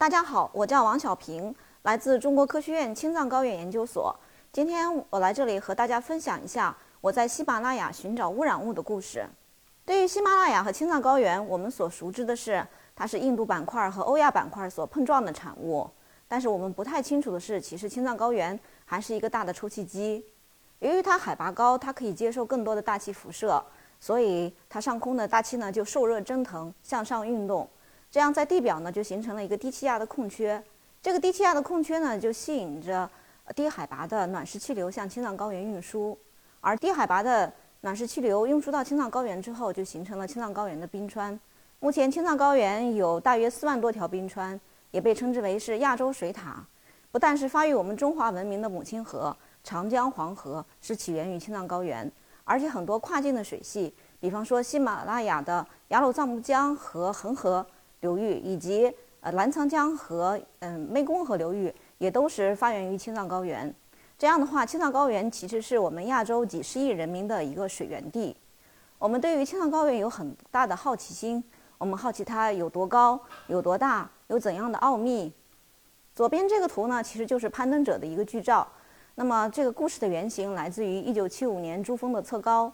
大家好，我叫王小平，来自中国科学院青藏高原研究所。今天我来这里和大家分享一下我在喜马拉雅寻找污染物的故事。对于喜马拉雅和青藏高原，我们所熟知的是它是印度板块和欧亚板块所碰撞的产物，但是我们不太清楚的是，其实青藏高原还是一个大的抽气机。由于它海拔高，它可以接受更多的大气辐射，所以它上空的大气呢就受热蒸腾，向上运动。这样，在地表呢就形成了一个低气压的空缺。这个低气压的空缺呢，就吸引着低海拔的暖湿气流向青藏高原运输。而低海拔的暖湿气流运输到青藏高原之后，就形成了青藏高原的冰川。目前，青藏高原有大约四万多条冰川，也被称之为是亚洲水塔。不但是发育我们中华文明的母亲河长江、黄河是起源于青藏高原，而且很多跨境的水系，比方说喜马拉雅的雅鲁藏布江和恒河。流域以及呃澜沧江和嗯湄公河流域也都是发源于青藏高原。这样的话，青藏高原其实是我们亚洲几十亿人民的一个水源地。我们对于青藏高原有很大的好奇心，我们好奇它有多高、有多大、有怎样的奥秘。左边这个图呢，其实就是攀登者的一个剧照。那么这个故事的原型来自于1975年珠峰的测高。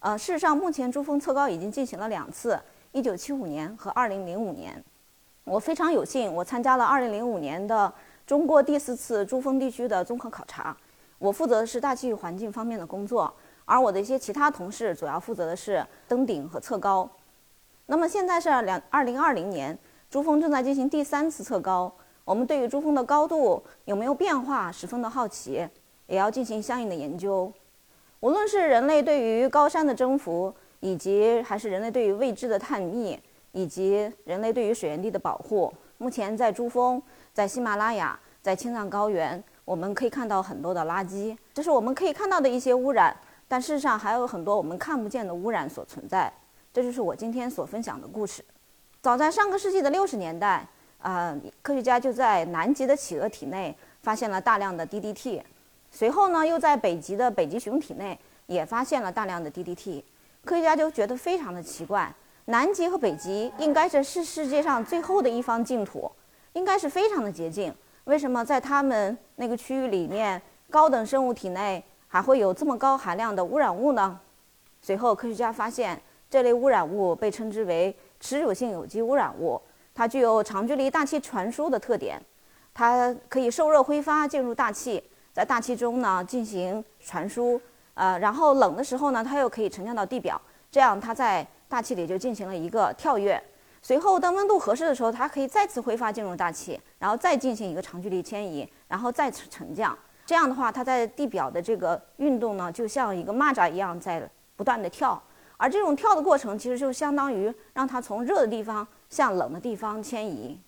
呃，事实上，目前珠峰测高已经进行了两次。一九七五年和二零零五年，我非常有幸，我参加了二零零五年的中国第四次珠峰地区的综合考察。我负责的是大气环境方面的工作，而我的一些其他同事主要负责的是登顶和测高。那么现在是两二零二零年，珠峰正在进行第三次测高。我们对于珠峰的高度有没有变化十分的好奇，也要进行相应的研究。无论是人类对于高山的征服，以及还是人类对于未知的探秘，以及人类对于水源地的保护。目前在珠峰、在喜马拉雅、在青藏高原，我们可以看到很多的垃圾，这是我们可以看到的一些污染。但事实上还有很多我们看不见的污染所存在。这就是我今天所分享的故事。早在上个世纪的六十年代，啊，科学家就在南极的企鹅体内发现了大量的 DDT，随后呢，又在北极的北极熊体内也发现了大量的 DDT。科学家就觉得非常的奇怪，南极和北极应该是是世界上最后的一方净土，应该是非常的洁净，为什么在他们那个区域里面，高等生物体内还会有这么高含量的污染物呢？随后，科学家发现这类污染物被称之为持久性有机污染物，它具有长距离大气传输的特点，它可以受热挥发进入大气，在大气中呢进行传输。呃，然后冷的时候呢，它又可以沉降到地表，这样它在大气里就进行了一个跳跃。随后当温度合适的时候，它可以再次挥发进入大气，然后再进行一个长距离迁移，然后再次沉降。这样的话，它在地表的这个运动呢，就像一个蚂蚱一样在不断的跳。而这种跳的过程，其实就相当于让它从热的地方向冷的地方迁移。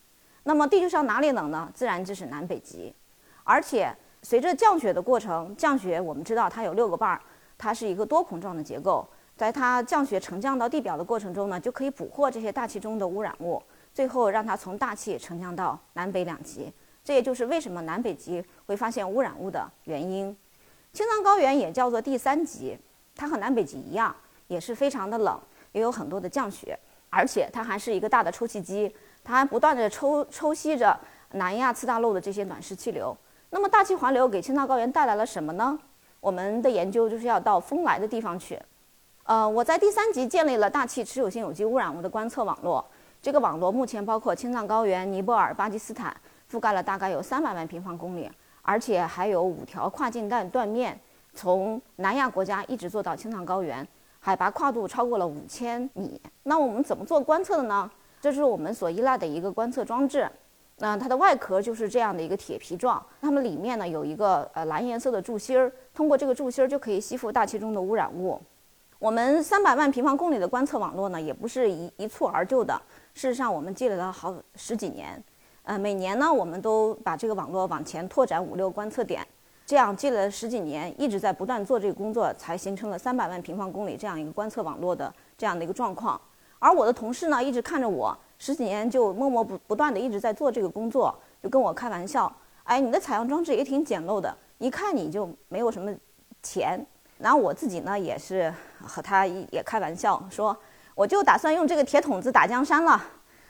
那么地球上哪里冷呢？自然就是南北极，而且。随着降雪的过程，降雪我们知道它有六个瓣儿，它是一个多孔状的结构。在它降雪沉降到地表的过程中呢，就可以捕获这些大气中的污染物，最后让它从大气沉降到南北两极。这也就是为什么南北极会发现污染物的原因。青藏高原也叫做第三极，它和南北极一样，也是非常的冷，也有很多的降雪，而且它还是一个大的抽气机，它还不断的抽抽吸着南亚次大陆的这些暖湿气流。那么大气环流给青藏高原带来了什么呢？我们的研究就是要到风来的地方去。呃，我在第三集建立了大气持久性有机污染物的观测网络。这个网络目前包括青藏高原、尼泊尔、巴基斯坦，覆盖了大概有三百万平方公里，而且还有五条跨境带断面，从南亚国家一直做到青藏高原，海拔跨度超过了五千米。那我们怎么做观测的呢？这是我们所依赖的一个观测装置。那它的外壳就是这样的一个铁皮状，它们里面呢有一个呃蓝颜色的柱芯儿，通过这个柱芯儿就可以吸附大气中的污染物。我们三百万平方公里的观测网络呢，也不是一一蹴而就的，事实上我们积累了好十几年，呃，每年呢我们都把这个网络往前拓展五六观测点，这样积累了十几年，一直在不断做这个工作，才形成了三百万平方公里这样一个观测网络的这样的一个状况。而我的同事呢，一直看着我。十几年就默默不不断的一直在做这个工作，就跟我开玩笑，哎，你的采样装置也挺简陋的，一看你就没有什么钱。然后我自己呢也是和他也开玩笑说，我就打算用这个铁桶子打江山了。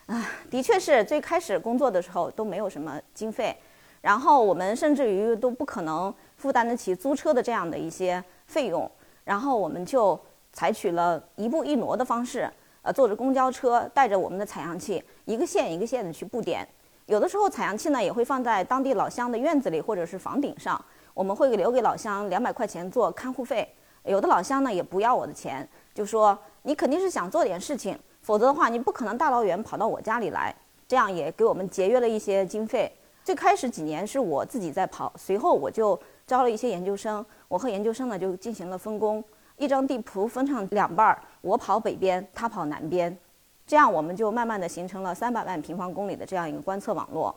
啊，的确是最开始工作的时候都没有什么经费，然后我们甚至于都不可能负担得起租车的这样的一些费用，然后我们就采取了一步一挪的方式，呃，坐着公交车带着我们的采样器，一个线一个线的去布点。有的时候采样器呢也会放在当地老乡的院子里或者是房顶上，我们会留给老乡两百块钱做看护费。有的老乡呢也不要我的钱，就说你肯定是想做点事情。否则的话，你不可能大老远跑到我家里来，这样也给我们节约了一些经费。最开始几年是我自己在跑，随后我就招了一些研究生，我和研究生呢就进行了分工，一张地图分成两半儿，我跑北边，他跑南边，这样我们就慢慢的形成了三百万平方公里的这样一个观测网络。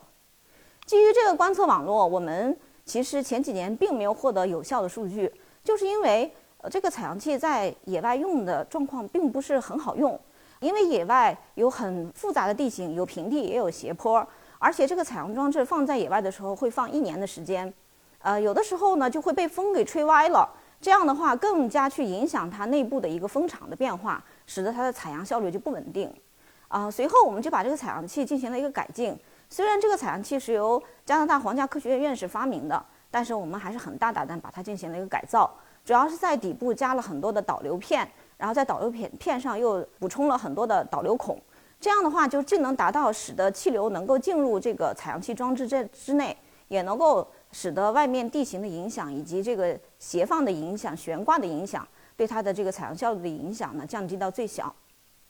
基于这个观测网络，我们其实前几年并没有获得有效的数据，就是因为呃这个采样器在野外用的状况并不是很好用。因为野外有很复杂的地形，有平地也有斜坡，而且这个采样装置放在野外的时候会放一年的时间，呃，有的时候呢就会被风给吹歪了，这样的话更加去影响它内部的一个风场的变化，使得它的采样效率就不稳定。啊，随后我们就把这个采样器进行了一个改进，虽然这个采样器是由加拿大皇家科学院院士发明的，但是我们还是很大胆的把它进行了一个改造，主要是在底部加了很多的导流片。然后在导流片片上又补充了很多的导流孔，这样的话就既能达到使得气流能够进入这个采样器装置这之内，也能够使得外面地形的影响以及这个斜放的影响、悬挂的影响对它的这个采样效率的影响呢降低到最小。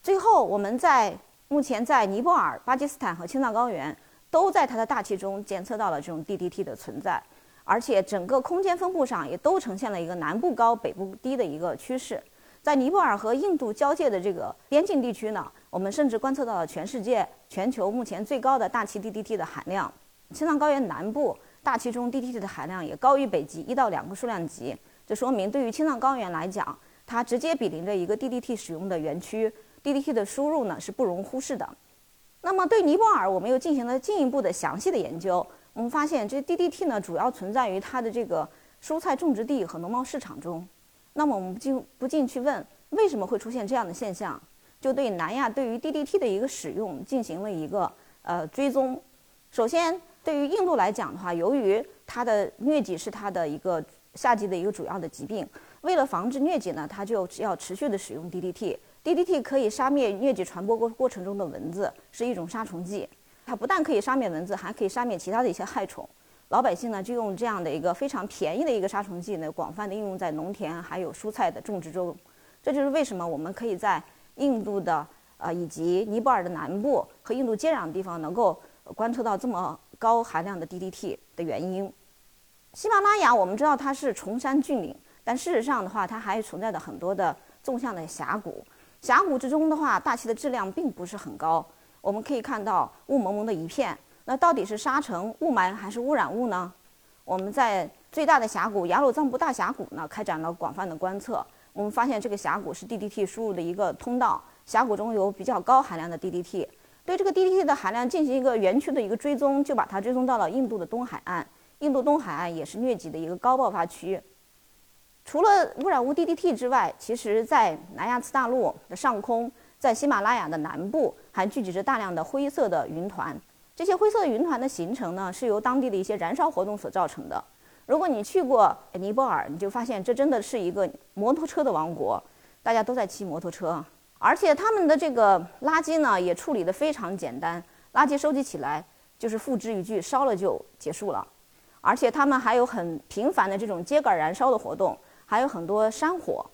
最后，我们在目前在尼泊尔、巴基斯坦和青藏高原都在它的大气中监测到了这种 DDT 的存在，而且整个空间分布上也都呈现了一个南部高、北部低的一个趋势。在尼泊尔和印度交界的这个边境地区呢，我们甚至观测到了全世界、全球目前最高的大气 DDT 的含量。青藏高原南部大气中 DDT 的含量也高于北极一到两个数量级，这说明对于青藏高原来讲，它直接比邻着一个 DDT 使用的园区，DDT 的输入呢是不容忽视的。那么对尼泊尔，我们又进行了进一步的详细的研究，我们发现这 DDT 呢主要存在于它的这个蔬菜种植地和农贸市场中。那么我们不禁不进去问为什么会出现这样的现象，就对南亚对于 DDT 的一个使用进行了一个呃追踪。首先，对于印度来讲的话，由于它的疟疾是它的一个夏季的一个主要的疾病，为了防治疟疾呢，它就要持续的使用 DDT。DDT 可以杀灭疟疾传播过过程中的蚊子，是一种杀虫剂。它不但可以杀灭蚊子，还可以杀灭其他的一些害虫。老百姓呢，就用这样的一个非常便宜的一个杀虫剂呢，广泛的应用在农田还有蔬菜的种植中。这就是为什么我们可以在印度的呃以及尼泊尔的南部和印度接壤的地方能够观测到这么高含量的 DDT 的原因。喜马拉雅我们知道它是崇山峻岭，但事实上的话，它还存在着很多的纵向的峡谷。峡谷之中的话，大气的质量并不是很高，我们可以看到雾蒙蒙的一片。那到底是沙尘、雾霾还是污染物呢？我们在最大的峡谷雅鲁藏布大峡谷呢，开展了广泛的观测。我们发现这个峡谷是 DDT 输入的一个通道，峡谷中有比较高含量的 DDT。对这个 DDT 的含量进行一个园区的一个追踪，就把它追踪到了印度的东海岸。印度东海岸也是疟疾的一个高爆发区。除了污染物 DDT 之外，其实在南亚次大陆的上空，在喜马拉雅的南部，还聚集着大量的灰色的云团。这些灰色云团的形成呢，是由当地的一些燃烧活动所造成的。如果你去过尼泊尔，你就发现这真的是一个摩托车的王国，大家都在骑摩托车，而且他们的这个垃圾呢也处理得非常简单，垃圾收集起来就是付之一炬，烧了就结束了。而且他们还有很频繁的这种秸秆燃烧的活动，还有很多山火。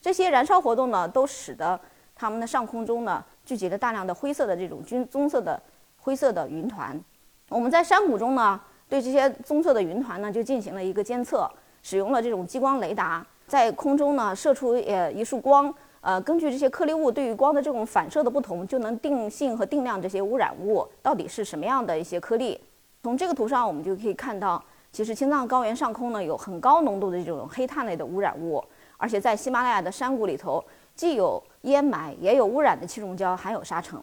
这些燃烧活动呢，都使得他们的上空中呢聚集了大量的灰色的这种军棕色的。灰色的云团，我们在山谷中呢，对这些棕色的云团呢，就进行了一个监测，使用了这种激光雷达，在空中呢射出呃一束光，呃，根据这些颗粒物对于光的这种反射的不同，就能定性和定量这些污染物到底是什么样的一些颗粒。从这个图上，我们就可以看到，其实青藏高原上空呢有很高浓度的这种黑碳类的污染物，而且在喜马拉雅的山谷里头，既有烟霾，也有污染的气溶胶，还有沙尘。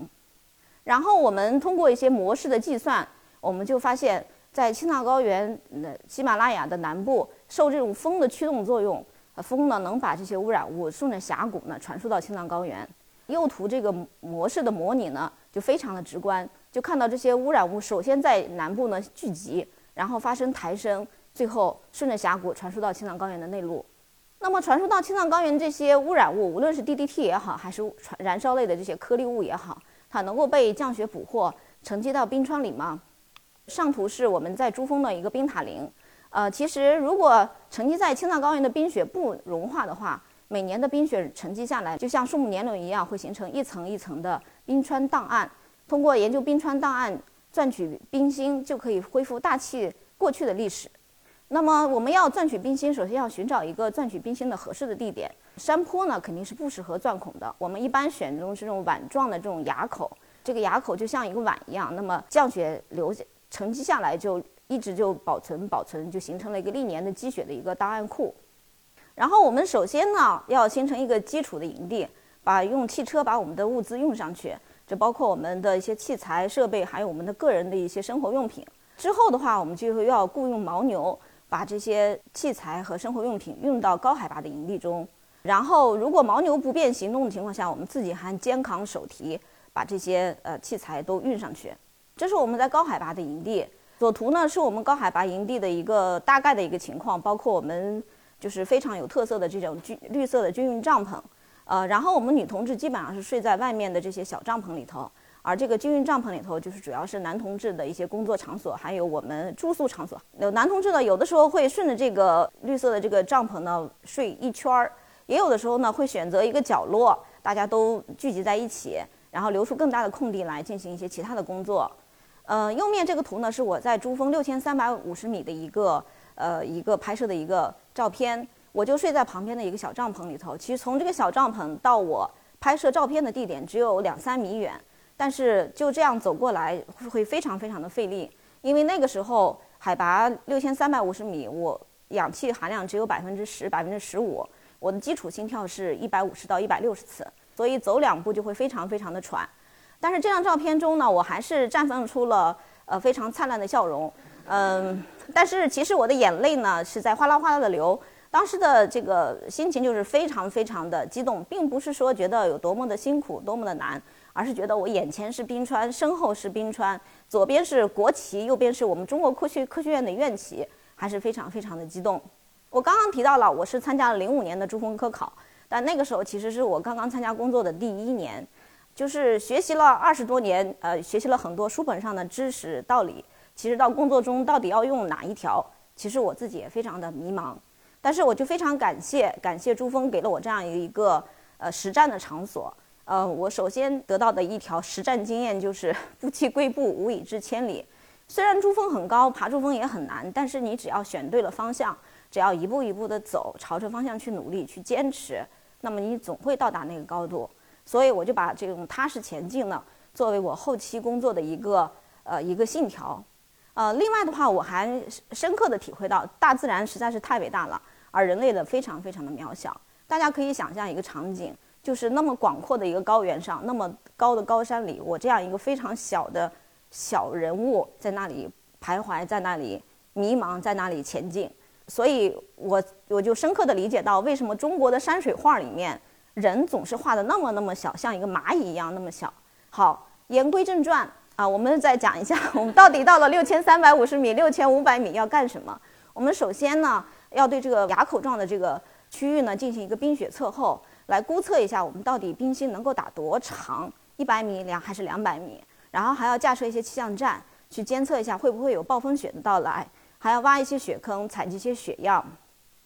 然后我们通过一些模式的计算，我们就发现，在青藏高原、喜马拉雅的南部，受这种风的驱动作用，风呢能把这些污染物顺着峡谷呢传输到青藏高原。右图这个模式的模拟呢，就非常的直观，就看到这些污染物首先在南部呢聚集，然后发生抬升，最后顺着峡谷传输到青藏高原的内陆。那么传输到青藏高原这些污染物，无论是 DDT 也好，还是传燃烧类的这些颗粒物也好，它能够被降雪捕获，沉积到冰川里吗？上图是我们在珠峰的一个冰塔林。呃，其实如果沉积在青藏高原的冰雪不融化的话，每年的冰雪沉积下来，就像树木年轮一样，会形成一层一层的冰川档案。通过研究冰川档案，钻取冰芯，就可以恢复大气过去的历史。那么我们要钻取冰芯，首先要寻找一个钻取冰芯的合适的地点。山坡呢，肯定是不适合钻孔的。我们一般选用这种碗状的这种垭口，这个垭口就像一个碗一样，那么降雪流沉积下来就。一直就保存保存，就形成了一个历年的积雪的一个档案库。然后我们首先呢，要形成一个基础的营地，把用汽车把我们的物资运上去，这包括我们的一些器材设备，还有我们的个人的一些生活用品。之后的话，我们就要雇佣牦牛，把这些器材和生活用品运到高海拔的营地中。然后，如果牦牛不便行动的情况下，我们自己还肩扛手提，把这些呃器材都运上去。这是我们在高海拔的营地。左图呢是我们高海拔营地的一个大概的一个情况，包括我们就是非常有特色的这种军绿色的军用帐篷，呃，然后我们女同志基本上是睡在外面的这些小帐篷里头，而这个军用帐篷里头就是主要是男同志的一些工作场所，还有我们住宿场所。有男同志呢，有的时候会顺着这个绿色的这个帐篷呢睡一圈儿，也有的时候呢会选择一个角落，大家都聚集在一起，然后留出更大的空地来进行一些其他的工作。呃，右面这个图呢，是我在珠峰六千三百五十米的一个呃一个拍摄的一个照片。我就睡在旁边的一个小帐篷里头。其实从这个小帐篷到我拍摄照片的地点只有两三米远，但是就这样走过来会非常非常的费力，因为那个时候海拔六千三百五十米，我氧气含量只有百分之十、百分之十五，我的基础心跳是一百五十到一百六十次，所以走两步就会非常非常的喘。但是这张照片中呢，我还是绽放出了呃非常灿烂的笑容，嗯，但是其实我的眼泪呢是在哗啦哗啦的流，当时的这个心情就是非常非常的激动，并不是说觉得有多么的辛苦多么的难，而是觉得我眼前是冰川，身后是冰川，左边是国旗，右边是我们中国科学科学院的院旗，还是非常非常的激动。我刚刚提到了，我是参加了零五年的珠峰科考，但那个时候其实是我刚刚参加工作的第一年。就是学习了二十多年，呃，学习了很多书本上的知识道理。其实到工作中到底要用哪一条，其实我自己也非常的迷茫。但是我就非常感谢，感谢珠峰给了我这样一个呃实战的场所。呃，我首先得到的一条实战经验就是“不弃跬步，无以至千里”。虽然珠峰很高，爬珠峰也很难，但是你只要选对了方向，只要一步一步的走，朝着方向去努力去坚持，那么你总会到达那个高度。所以我就把这种踏实前进呢，作为我后期工作的一个呃一个信条，呃，另外的话，我还深刻的体会到，大自然实在是太伟大了，而人类的非常非常的渺小。大家可以想象一个场景，就是那么广阔的一个高原上，那么高的高山里，我这样一个非常小的小人物在那里徘徊，在那里迷茫，在那里前进。所以我我就深刻的理解到，为什么中国的山水画里面。人总是画的那么那么小，像一个蚂蚁一样那么小。好，言归正传啊，我们再讲一下，我们到底到了六千三百五十米、六千五百米要干什么？我们首先呢，要对这个垭口状的这个区域呢进行一个冰雪测候，来估测一下我们到底冰芯能够打多长，一百米两还是两百米？然后还要架设一些气象站，去监测一下会不会有暴风雪的到来，还要挖一些雪坑，采集一些雪样。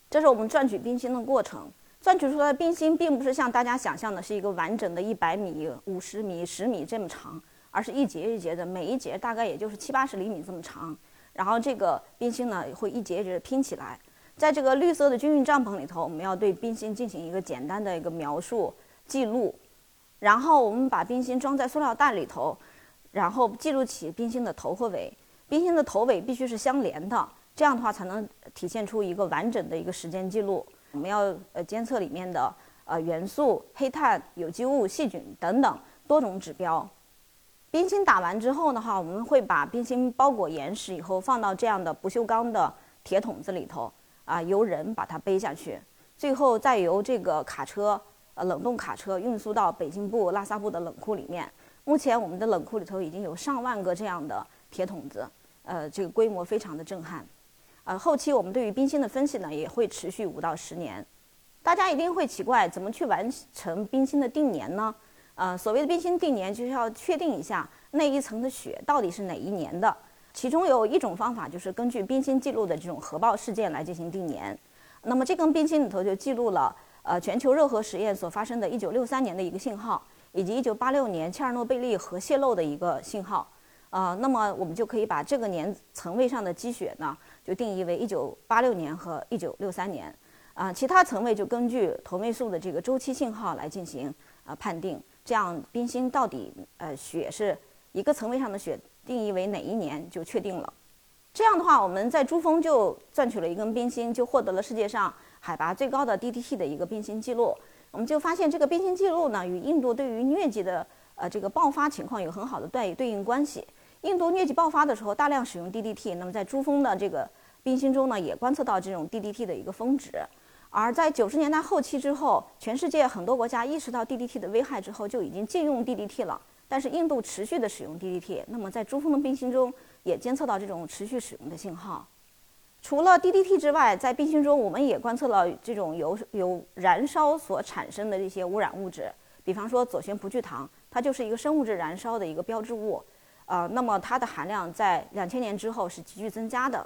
这是我们钻取冰芯的过程。钻取出来的冰芯并不是像大家想象的，是一个完整的一百米、五十米、十米这么长，而是一节一节的，每一节大概也就是七八十厘米这么长。然后这个冰芯呢，会一节一节拼起来，在这个绿色的军运帐篷里头，我们要对冰芯进行一个简单的一个描述记录。然后我们把冰芯装在塑料袋里头，然后记录起冰芯的头和尾。冰芯的头尾必须是相连的，这样的话才能体现出一个完整的一个时间记录。我们要呃监测里面的呃元素、黑碳、有机物、细菌等等多种指标。冰芯打完之后的话，我们会把冰芯包裹严实以后，放到这样的不锈钢的铁桶子里头，啊，由人把它背下去，最后再由这个卡车呃冷冻卡车运输到北京部、拉萨部的冷库里面，目前我们的冷库里头已经有上万个这样的铁桶子，呃，这个规模非常的震撼。呃，后期我们对于冰芯的分析呢，也会持续五到十年。大家一定会奇怪，怎么去完成冰芯的定年呢？呃，所谓的冰芯定年，就是要确定一下那一层的雪到底是哪一年的。其中有一种方法，就是根据冰芯记录的这种核爆事件来进行定年。那么这根冰芯里头就记录了，呃，全球热核实验所发生的一九六三年的一个信号。以及一九八六年切尔诺贝利核泄漏的一个信号，呃，那么我们就可以把这个年层位上的积雪呢，就定义为一九八六年和一九六三年，啊，其他层位就根据同位素的这个周期信号来进行呃判定，这样冰芯到底呃雪是一个层位上的雪定义为哪一年就确定了。这样的话，我们在珠峰就钻取了一根冰芯，就获得了世界上海拔最高的 DDT 的一个冰芯记录。我们就发现这个冰芯记录呢，与印度对于疟疾的呃这个爆发情况有很好的对对应关系。印度疟疾爆发的时候，大量使用 DDT，那么在珠峰的这个冰芯中呢，也观测到这种 DDT 的一个峰值。而在九十年代后期之后，全世界很多国家意识到 DDT 的危害之后，就已经禁用 DDT 了。但是印度持续的使用 DDT，那么在珠峰的冰芯中也监测到这种持续使用的信号。除了 DDT 之外，在冰芯中我们也观测了这种由由燃烧所产生的这些污染物质，比方说左旋不聚糖，它就是一个生物质燃烧的一个标志物，呃，那么它的含量在两千年之后是急剧增加的。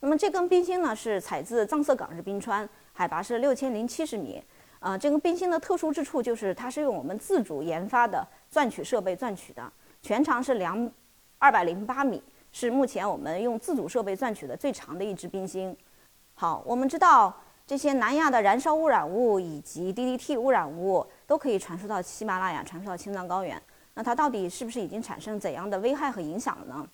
那么这根冰芯呢是采自藏色港日冰川，海拔是六千零七十米，呃，这根冰芯的特殊之处就是它是用我们自主研发的钻取设备钻取的，全长是两二百零八米。是目前我们用自主设备钻取的最长的一支冰芯。好，我们知道这些南亚的燃烧污染物以及 DDT 污染物都可以传输到喜马拉雅，传输到青藏高原。那它到底是不是已经产生怎样的危害和影响了呢？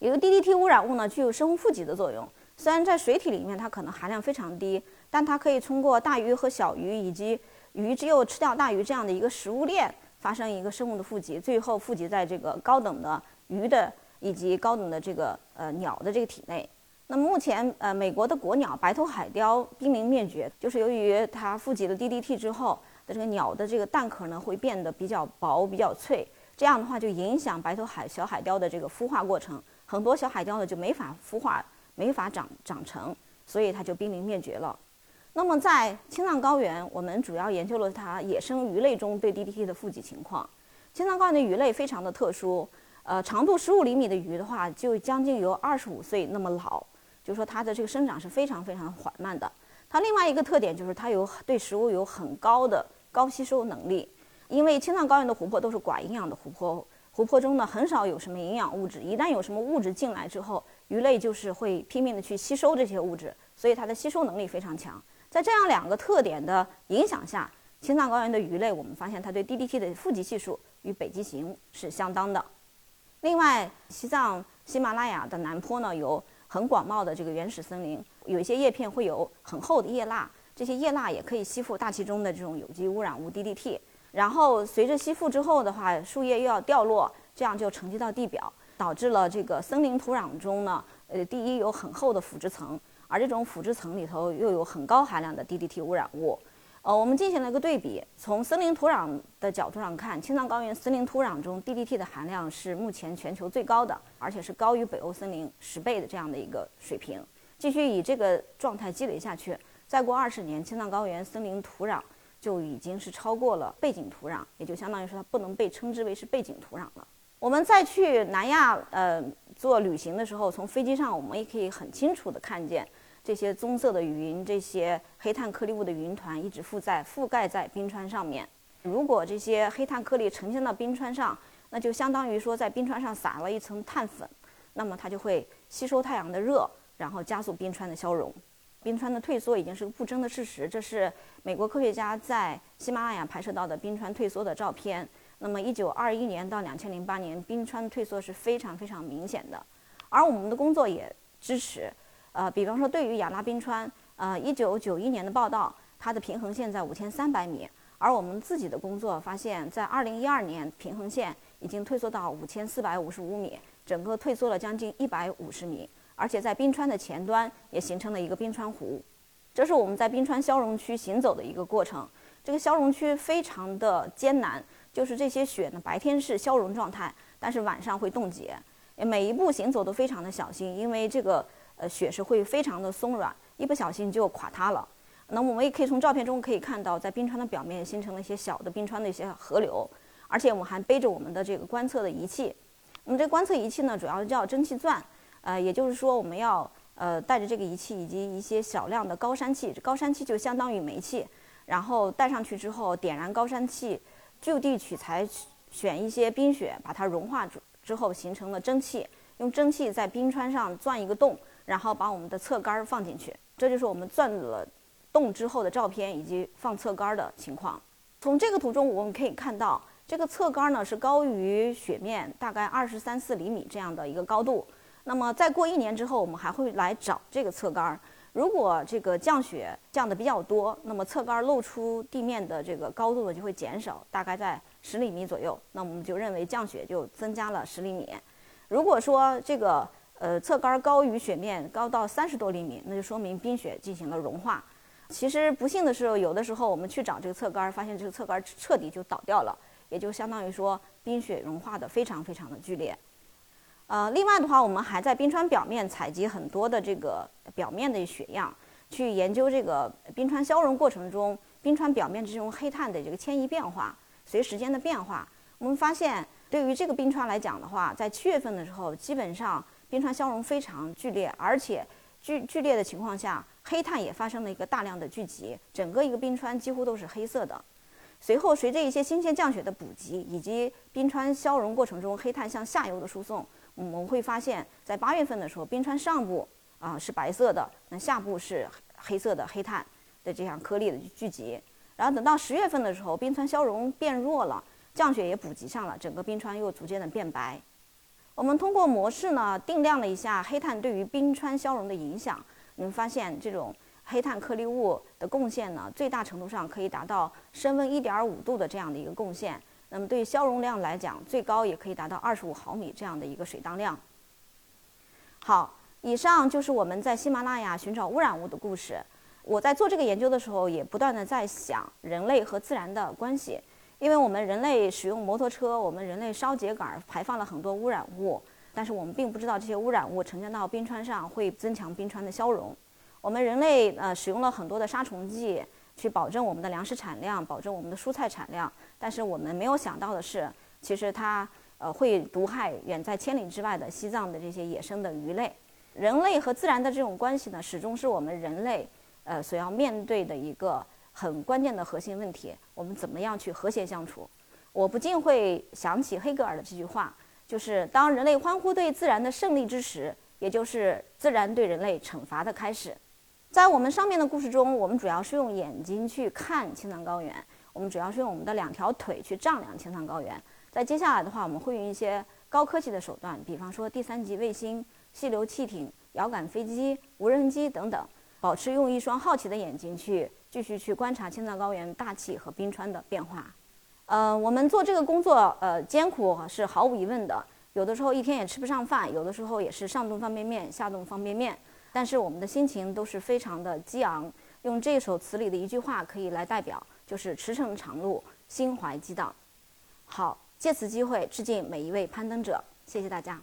有个 DDT 污染物呢，具有生物负极的作用。虽然在水体里面它可能含量非常低，但它可以通过大鱼和小鱼以及鱼只有吃掉大鱼这样的一个食物链发生一个生物的负极，最后富集在这个高等的鱼的。以及高等的这个呃鸟的这个体内，那么目前呃美国的国鸟白头海雕濒临灭绝，就是由于它富集了 DDT 之后这个鸟的这个蛋壳呢会变得比较薄比较脆，这样的话就影响白头海小海雕的这个孵化过程，很多小海雕呢就没法孵化，没法长长成，所以它就濒临灭绝了。那么在青藏高原，我们主要研究了它野生鱼类中对 DDT 的富集情况。青藏高原的鱼类非常的特殊。呃，长度十五厘米的鱼的话，就将近有二十五岁那么老，就说它的这个生长是非常非常缓慢的。它另外一个特点就是它有对食物有很高的高吸收能力，因为青藏高原的湖泊都是寡营养的湖泊，湖泊中呢很少有什么营养物质，一旦有什么物质进来之后，鱼类就是会拼命的去吸收这些物质，所以它的吸收能力非常强。在这样两个特点的影响下，青藏高原的鱼类，我们发现它对 DDT 的富集系数与北极熊是相当的。另外，西藏喜马拉雅的南坡呢，有很广袤的这个原始森林，有一些叶片会有很厚的叶蜡，这些叶钠也可以吸附大气中的这种有机污染物 DDT。然后随着吸附之后的话，树叶又要掉落，这样就沉积到地表，导致了这个森林土壤中呢，呃，第一有很厚的腐殖层，而这种腐殖层里头又有很高含量的 DDT 污染物。呃，我们进行了一个对比，从森林土壤的角度上看，青藏高原森林土壤中 DDT 的含量是目前全球最高的，而且是高于北欧森林十倍的这样的一个水平。继续以这个状态积累下去，再过二十年，青藏高原森林土壤就已经是超过了背景土壤，也就相当于说它不能被称之为是背景土壤了。我们再去南亚呃做旅行的时候，从飞机上我们也可以很清楚的看见。这些棕色的云，这些黑碳颗粒物的云团一直覆在覆盖在冰川上面。如果这些黑碳颗粒沉积到冰川上，那就相当于说在冰川上撒了一层碳粉，那么它就会吸收太阳的热，然后加速冰川的消融。冰川的退缩已经是不争的事实。这是美国科学家在喜马拉雅拍摄到的冰川退缩的照片。那么一九二一年到两千零八年，冰川退缩是非常非常明显的。而我们的工作也支持。呃，比方说，对于亚拉冰川，呃，一九九一年的报道，它的平衡线在五千三百米，而我们自己的工作发现，在二零一二年，平衡线已经退缩到五千四百五十五米，整个退缩了将近一百五十米，而且在冰川的前端也形成了一个冰川湖。这是我们在冰川消融区行走的一个过程，这个消融区非常的艰难，就是这些雪呢，白天是消融状态，但是晚上会冻结。每一步行走都非常的小心，因为这个呃雪是会非常的松软，一不小心就垮塌了。那我们也可以从照片中可以看到，在冰川的表面形成了一些小的冰川的一些河流，而且我们还背着我们的这个观测的仪器。我们这观测仪器呢，主要叫蒸汽钻，呃，也就是说我们要呃带着这个仪器以及一些小量的高山气，高山气就相当于煤气，然后带上去之后点燃高山气，就地取材选一些冰雪，把它融化之之后形成了蒸汽，用蒸汽在冰川上钻一个洞，然后把我们的侧杆放进去，这就是我们钻了。洞之后的照片以及放侧杆的情况，从这个图中我们可以看到，这个侧杆呢是高于雪面大概二十三四厘米这样的一个高度。那么再过一年之后，我们还会来找这个侧杆。如果这个降雪降的比较多，那么侧杆露出地面的这个高度呢就会减少，大概在十厘米左右。那我们就认为降雪就增加了十厘米。如果说这个呃侧杆高于雪面高到三十多厘米，那就说明冰雪进行了融化。其实不幸的是，有的时候我们去找这个侧杆，发现这个侧杆彻底就倒掉了，也就相当于说冰雪融化的非常非常的剧烈。呃，另外的话，我们还在冰川表面采集很多的这个表面的雪样，去研究这个冰川消融过程中冰川表面这种黑碳的这个迁移变化，随时间的变化。我们发现，对于这个冰川来讲的话，在七月份的时候，基本上冰川消融非常剧烈，而且剧剧烈的情况下。黑碳也发生了一个大量的聚集，整个一个冰川几乎都是黑色的。随后，随着一些新鲜降雪的补给，以及冰川消融过程中黑碳向下游的输送，我们会发现，在八月份的时候，冰川上部啊是白色的，那下部是黑色的黑碳的这样颗粒的聚集。然后等到十月份的时候，冰川消融变弱了，降雪也补给上了，整个冰川又逐渐的变白。我们通过模式呢定量了一下黑碳对于冰川消融的影响。我们发现这种黑碳颗粒物的贡献呢，最大程度上可以达到升温一点五度的这样的一个贡献。那么对消融量来讲，最高也可以达到二十五毫米这样的一个水当量。好，以上就是我们在喜马拉雅寻找污染物的故事。我在做这个研究的时候，也不断的在想人类和自然的关系，因为我们人类使用摩托车，我们人类烧秸秆排放了很多污染物。但是我们并不知道这些污染物沉降到冰川上会增强冰川的消融。我们人类呃使用了很多的杀虫剂去保证我们的粮食产量，保证我们的蔬菜产量。但是我们没有想到的是，其实它呃会毒害远在千里之外的西藏的这些野生的鱼类。人类和自然的这种关系呢，始终是我们人类呃所要面对的一个很关键的核心问题。我们怎么样去和谐相处？我不禁会想起黑格尔的这句话。就是当人类欢呼对自然的胜利之时，也就是自然对人类惩罚的开始。在我们上面的故事中，我们主要是用眼睛去看青藏高原，我们主要是用我们的两条腿去丈量青藏高原。在接下来的话，我们会用一些高科技的手段，比方说第三级卫星、气流气艇、遥感飞机、无人机等等，保持用一双好奇的眼睛去继续去观察青藏高原大气和冰川的变化。呃，我们做这个工作，呃，艰苦是毫无疑问的。有的时候一天也吃不上饭，有的时候也是上顿方便面，下顿方便面。但是我们的心情都是非常的激昂。用这首词里的一句话可以来代表，就是驰骋长路，心怀激荡。好，借此机会致敬每一位攀登者，谢谢大家。